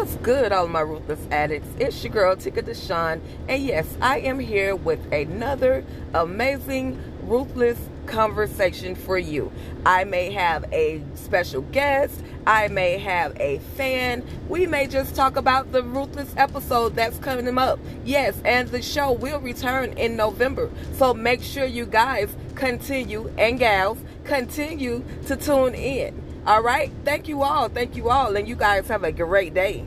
What's good, all my ruthless addicts? It's your girl, Tika Deshawn, and yes, I am here with another amazing, ruthless conversation for you. I may have a special guest, I may have a fan, we may just talk about the ruthless episode that's coming up. Yes, and the show will return in November, so make sure you guys continue and gals continue to tune in. All right. Thank you all. Thank you all. And you guys have a great day.